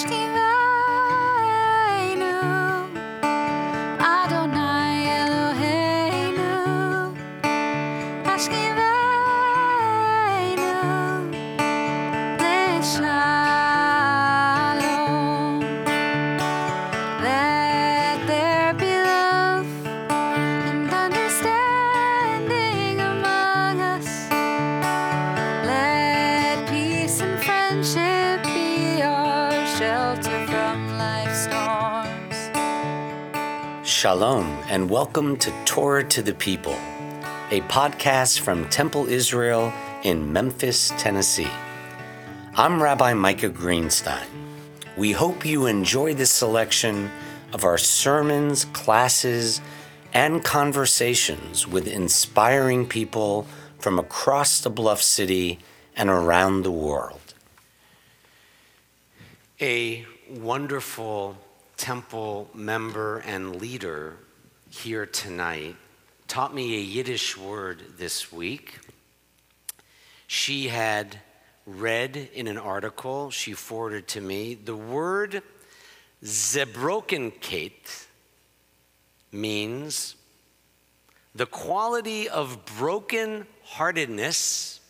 Hashkiveinu, Shalom, and welcome to Torah to the People, a podcast from Temple Israel in Memphis, Tennessee. I'm Rabbi Micah Greenstein. We hope you enjoy this selection of our sermons, classes, and conversations with inspiring people from across the Bluff City and around the world. A wonderful temple member and leader here tonight taught me a Yiddish word this week. She had read in an article she forwarded to me the word Zebrokenkeit means the quality of broken heartedness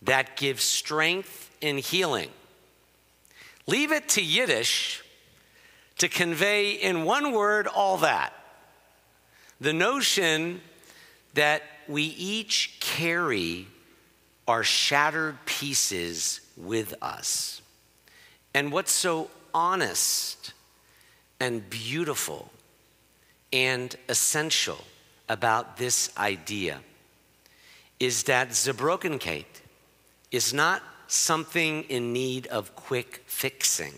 that gives strength and healing. Leave it to Yiddish to convey in one word all that. The notion that we each carry our shattered pieces with us. And what's so honest and beautiful and essential about this idea is that Zebrokenkeit is not something in need of quick fixing.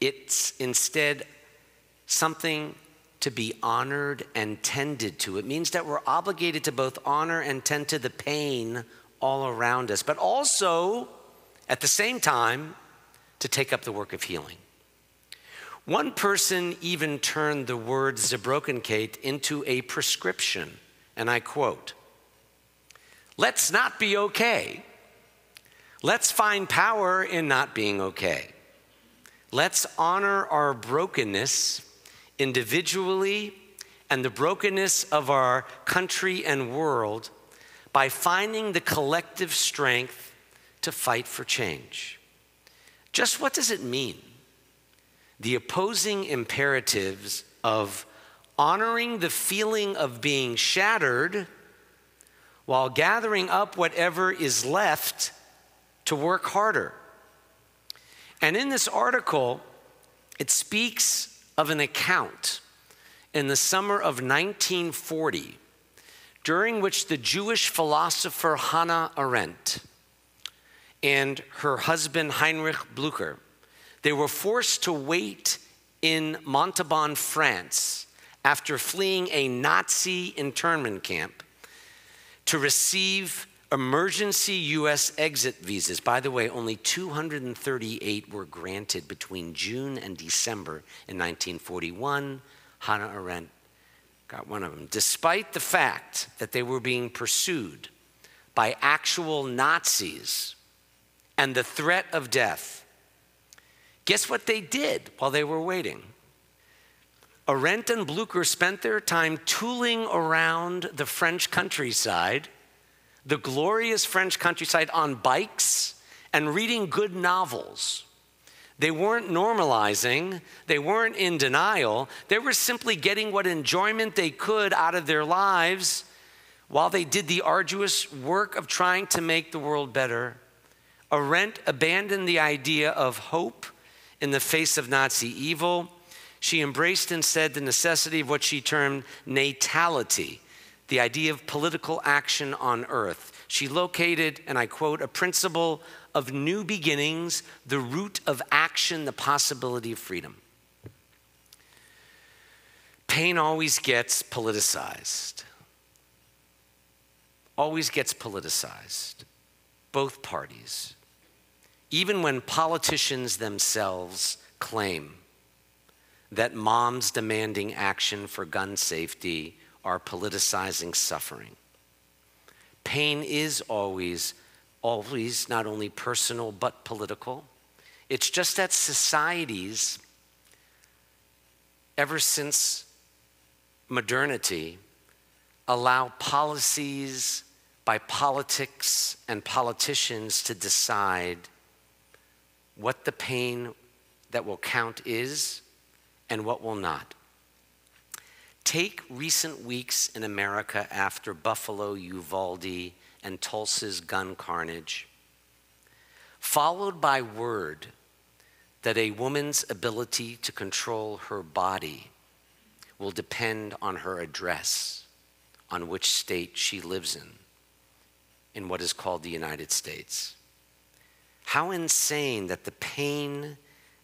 It's instead something to be honored and tended to. It means that we're obligated to both honor and tend to the pain all around us, but also at the same time to take up the work of healing. One person even turned the word Zebrokenkeit into a prescription, and I quote, Let's not be okay. Let's find power in not being okay. Let's honor our brokenness individually and the brokenness of our country and world by finding the collective strength to fight for change. Just what does it mean? The opposing imperatives of honoring the feeling of being shattered while gathering up whatever is left to work harder. And in this article, it speaks of an account in the summer of 1940 during which the Jewish philosopher Hannah Arendt and her husband Heinrich Blücher they were forced to wait in Montauban, France after fleeing a Nazi internment camp to receive emergency US exit visas. By the way, only 238 were granted between June and December in 1941. Hannah Arendt got one of them, despite the fact that they were being pursued by actual Nazis and the threat of death. Guess what they did while they were waiting? Arendt and Blücher spent their time tooling around the French countryside, the glorious French countryside, on bikes and reading good novels. They weren't normalizing, they weren't in denial, they were simply getting what enjoyment they could out of their lives while they did the arduous work of trying to make the world better. Arendt abandoned the idea of hope in the face of Nazi evil. She embraced instead the necessity of what she termed natality, the idea of political action on earth. She located, and I quote, a principle of new beginnings, the root of action, the possibility of freedom. Pain always gets politicized. Always gets politicized. Both parties. Even when politicians themselves claim that moms demanding action for gun safety are politicizing suffering. Pain is always, always not only personal but political. It's just that societies, ever since modernity, allow policies by politics and politicians to decide what the pain that will count is and what will not. Take recent weeks in America after Buffalo, Uvalde, and Tulsa's gun carnage, followed by word that a woman's ability to control her body will depend on her address, on which state she lives in, in what is called the United States. How insane that the pain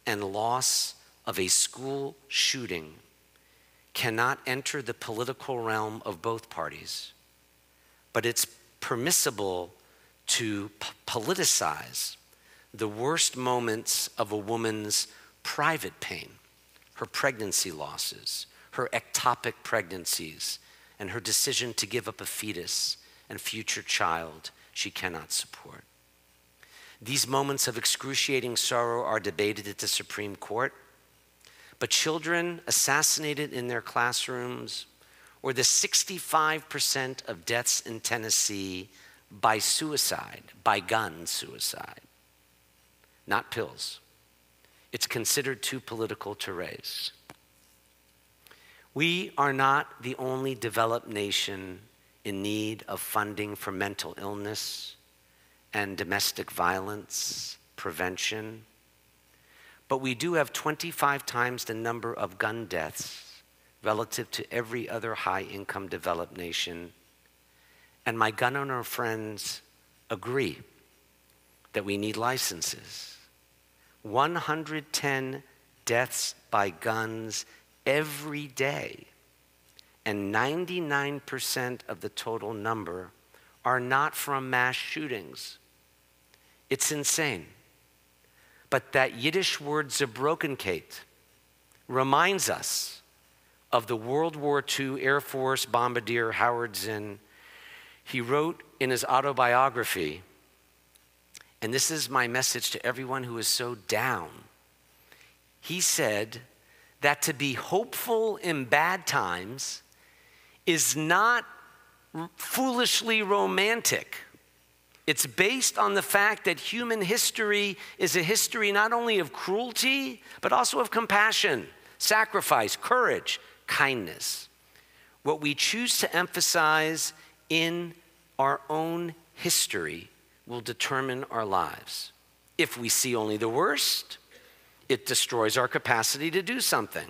and loss of a school shooting cannot enter the political realm of both parties, but it's permissible to p- politicize the worst moments of a woman's private pain, her pregnancy losses, her ectopic pregnancies, and her decision to give up a fetus and future child she cannot support. These moments of excruciating sorrow are debated at the Supreme Court. But children assassinated in their classrooms, or the 65% of deaths in Tennessee by suicide, by gun suicide, not pills, it's considered too political to raise. We are not the only developed nation in need of funding for mental illness and domestic violence prevention. But we do have 25 times the number of gun deaths relative to every other high income developed nation. And my gun owner friends agree that we need licenses. 110 deaths by guns every day, and 99% of the total number are not from mass shootings. It's insane. But that Yiddish word Zerbrokenkeit reminds us of the World War II Air Force bombardier Howard Zinn. He wrote in his autobiography, and this is my message to everyone who is so down. He said that to be hopeful in bad times is not foolishly romantic. It's based on the fact that human history is a history not only of cruelty, but also of compassion, sacrifice, courage, kindness. What we choose to emphasize in our own history will determine our lives. If we see only the worst, it destroys our capacity to do something.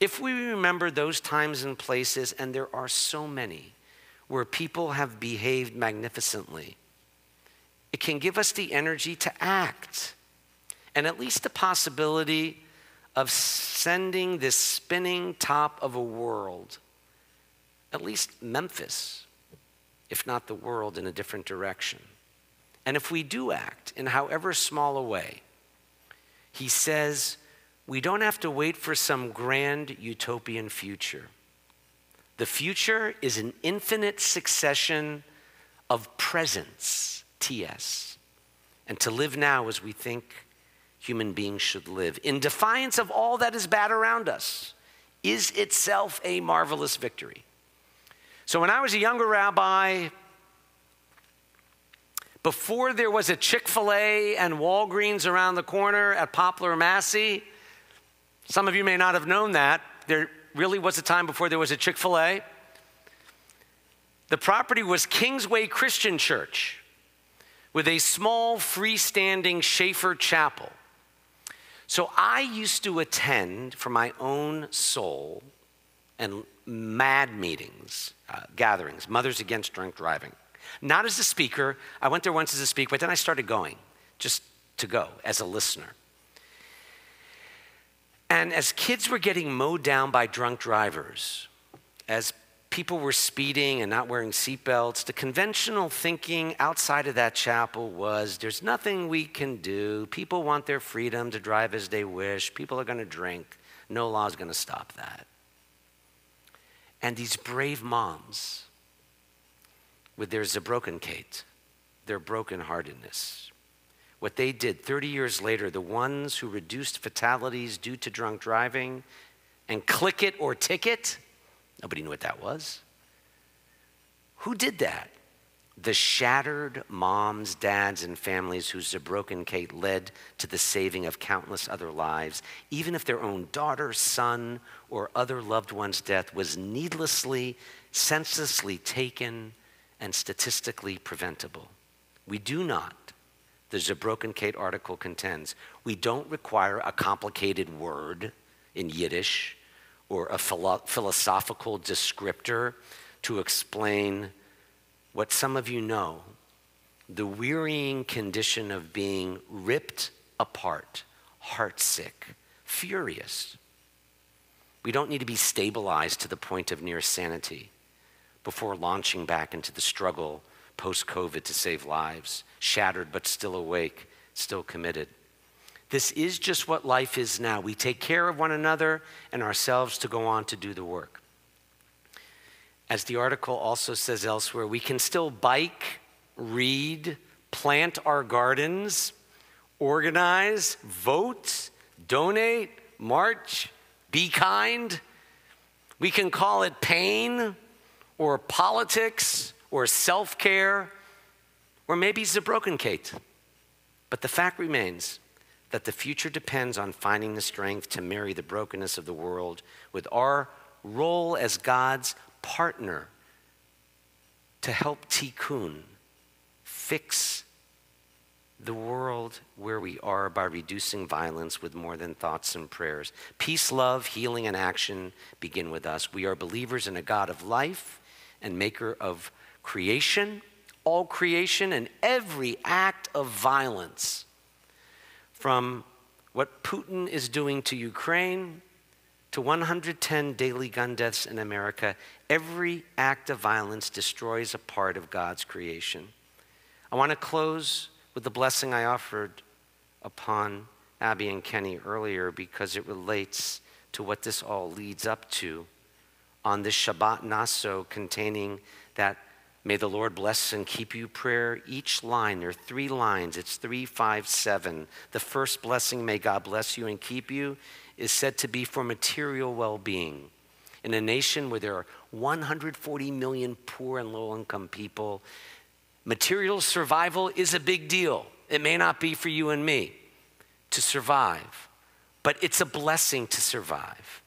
If we remember those times and places, and there are so many, where people have behaved magnificently, it can give us the energy to act and at least the possibility of sending this spinning top of a world, at least Memphis, if not the world, in a different direction. And if we do act in however small a way, he says we don't have to wait for some grand utopian future. The future is an infinite succession of presence TS, and to live now as we think human beings should live, in defiance of all that is bad around us, is itself a marvelous victory. So when I was a younger rabbi, before there was a Chick fil A and Walgreens around the corner at Poplar Massey, some of you may not have known that. There really was a time before there was a Chick fil A. The property was Kingsway Christian Church with a small freestanding Schaefer chapel. So I used to attend for my own soul and mad meetings, uh, gatherings, Mothers Against Drunk Driving. Not as a speaker, I went there once as a speaker, but then I started going just to go as a listener. And as kids were getting mowed down by drunk drivers, as people were speeding and not wearing seatbelts, the conventional thinking outside of that chapel was there's nothing we can do. People want their freedom to drive as they wish. People are going to drink. No law is going to stop that. And these brave moms, with their Zerbrokenkeit, their brokenheartedness, what they did 30 years later, the ones who reduced fatalities due to drunk driving and click it or ticket, nobody knew what that was. Who did that? The shattered moms, dads, and families whose Zebrokenkeit led to the saving of countless other lives, even if their own daughter, son, or other loved one's death was needlessly, senselessly taken and statistically preventable. We do not, the Zebrokenkeit article contends, we don't require a complicated word in Yiddish or a philo- philosophical descriptor to explain what some of you know the wearying condition of being ripped apart, heartsick, furious. We don't need to be stabilized to the point of near sanity before launching back into the struggle post COVID to save lives, shattered but still awake, still committed. This is just what life is now. We take care of one another and ourselves to go on to do the work. As the article also says elsewhere, we can still bike, read, plant our gardens, organize, vote, donate, march, be kind. We can call it pain or politics or self care or maybe Kate. But the fact remains that the future depends on finding the strength to marry the brokenness of the world with our role as God's partner to help Tikkun fix the world where we are by reducing violence with more than thoughts and prayers. Peace, love, healing, and action begin with us. We are believers in a God of life and maker of creation, all creation, and every act of violence. From what Putin is doing to Ukraine to 110 daily gun deaths in America, every act of violence destroys a part of God's creation. I want to close with the blessing I offered upon Abby and Kenny earlier because it relates to what this all leads up to on this Shabbat Naso containing that May the Lord bless and keep you prayer. Each line, there are three lines. It's three, five, seven. The first blessing, may God bless you and keep you, is said to be for material well being. In a nation where there are 140 million poor and low income people, material survival is a big deal. It may not be for you and me to survive, but it's a blessing to survive.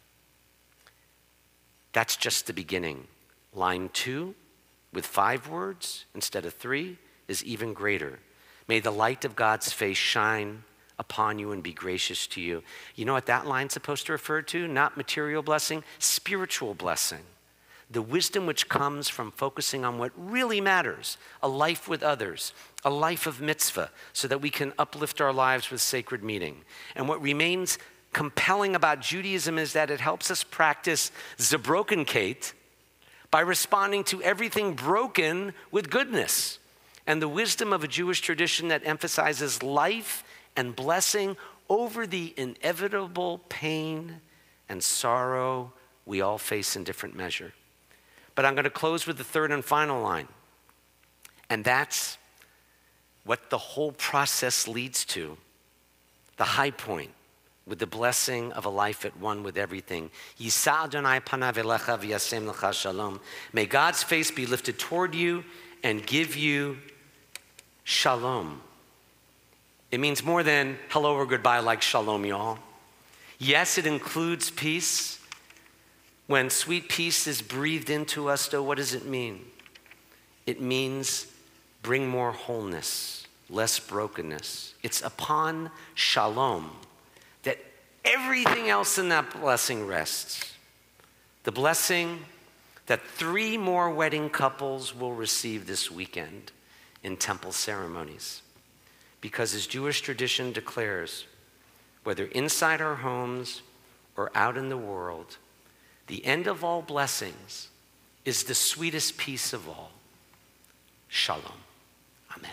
That's just the beginning. Line two, with five words instead of three, is even greater. May the light of God's face shine upon you and be gracious to you. You know what that line's supposed to refer to? Not material blessing, spiritual blessing. The wisdom which comes from focusing on what really matters a life with others, a life of mitzvah, so that we can uplift our lives with sacred meaning. And what remains compelling about Judaism is that it helps us practice Kate by responding to everything broken with goodness and the wisdom of a Jewish tradition that emphasizes life and blessing over the inevitable pain and sorrow we all face in different measure. But I'm going to close with the third and final line. And that's what the whole process leads to the high point with the blessing of a life at one with everything. May God's face be lifted toward you and give you shalom. It means more than hello or goodbye, like shalom, y'all. Yes, it includes peace. When sweet peace is breathed into us, though, what does it mean? It means bring more wholeness, less brokenness. It's upon shalom that everything else in that blessing rests. The blessing that three more wedding couples will receive this weekend in temple ceremonies. Because as Jewish tradition declares, whether inside our homes or out in the world, the end of all blessings is the sweetest peace of all. Shalom. Amen.